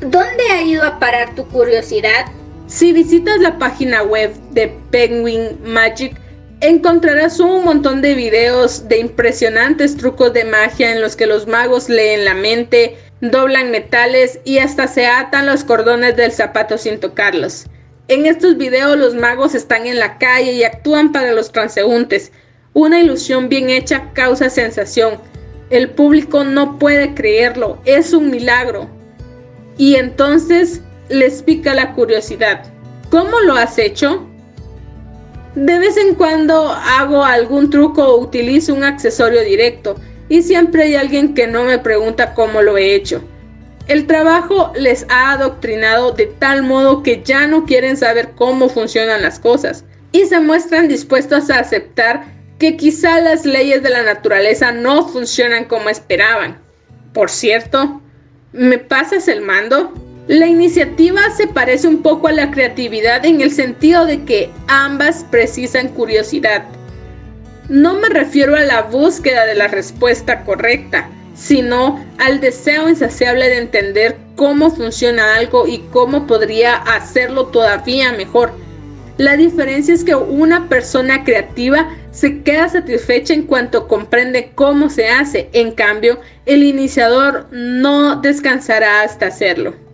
¿Dónde ha ido a parar tu curiosidad? Si visitas la página web de Penguin Magic, encontrarás un montón de videos de impresionantes trucos de magia en los que los magos leen la mente, doblan metales y hasta se atan los cordones del zapato sin tocarlos. En estos videos los magos están en la calle y actúan para los transeúntes. Una ilusión bien hecha causa sensación. El público no puede creerlo, es un milagro. Y entonces les pica la curiosidad. ¿Cómo lo has hecho? De vez en cuando hago algún truco o utilizo un accesorio directo y siempre hay alguien que no me pregunta cómo lo he hecho. El trabajo les ha adoctrinado de tal modo que ya no quieren saber cómo funcionan las cosas y se muestran dispuestos a aceptar que quizá las leyes de la naturaleza no funcionan como esperaban. Por cierto, ¿me pasas el mando? La iniciativa se parece un poco a la creatividad en el sentido de que ambas precisan curiosidad. No me refiero a la búsqueda de la respuesta correcta, sino al deseo insaciable de entender cómo funciona algo y cómo podría hacerlo todavía mejor. La diferencia es que una persona creativa se queda satisfecha en cuanto comprende cómo se hace, en cambio, el iniciador no descansará hasta hacerlo.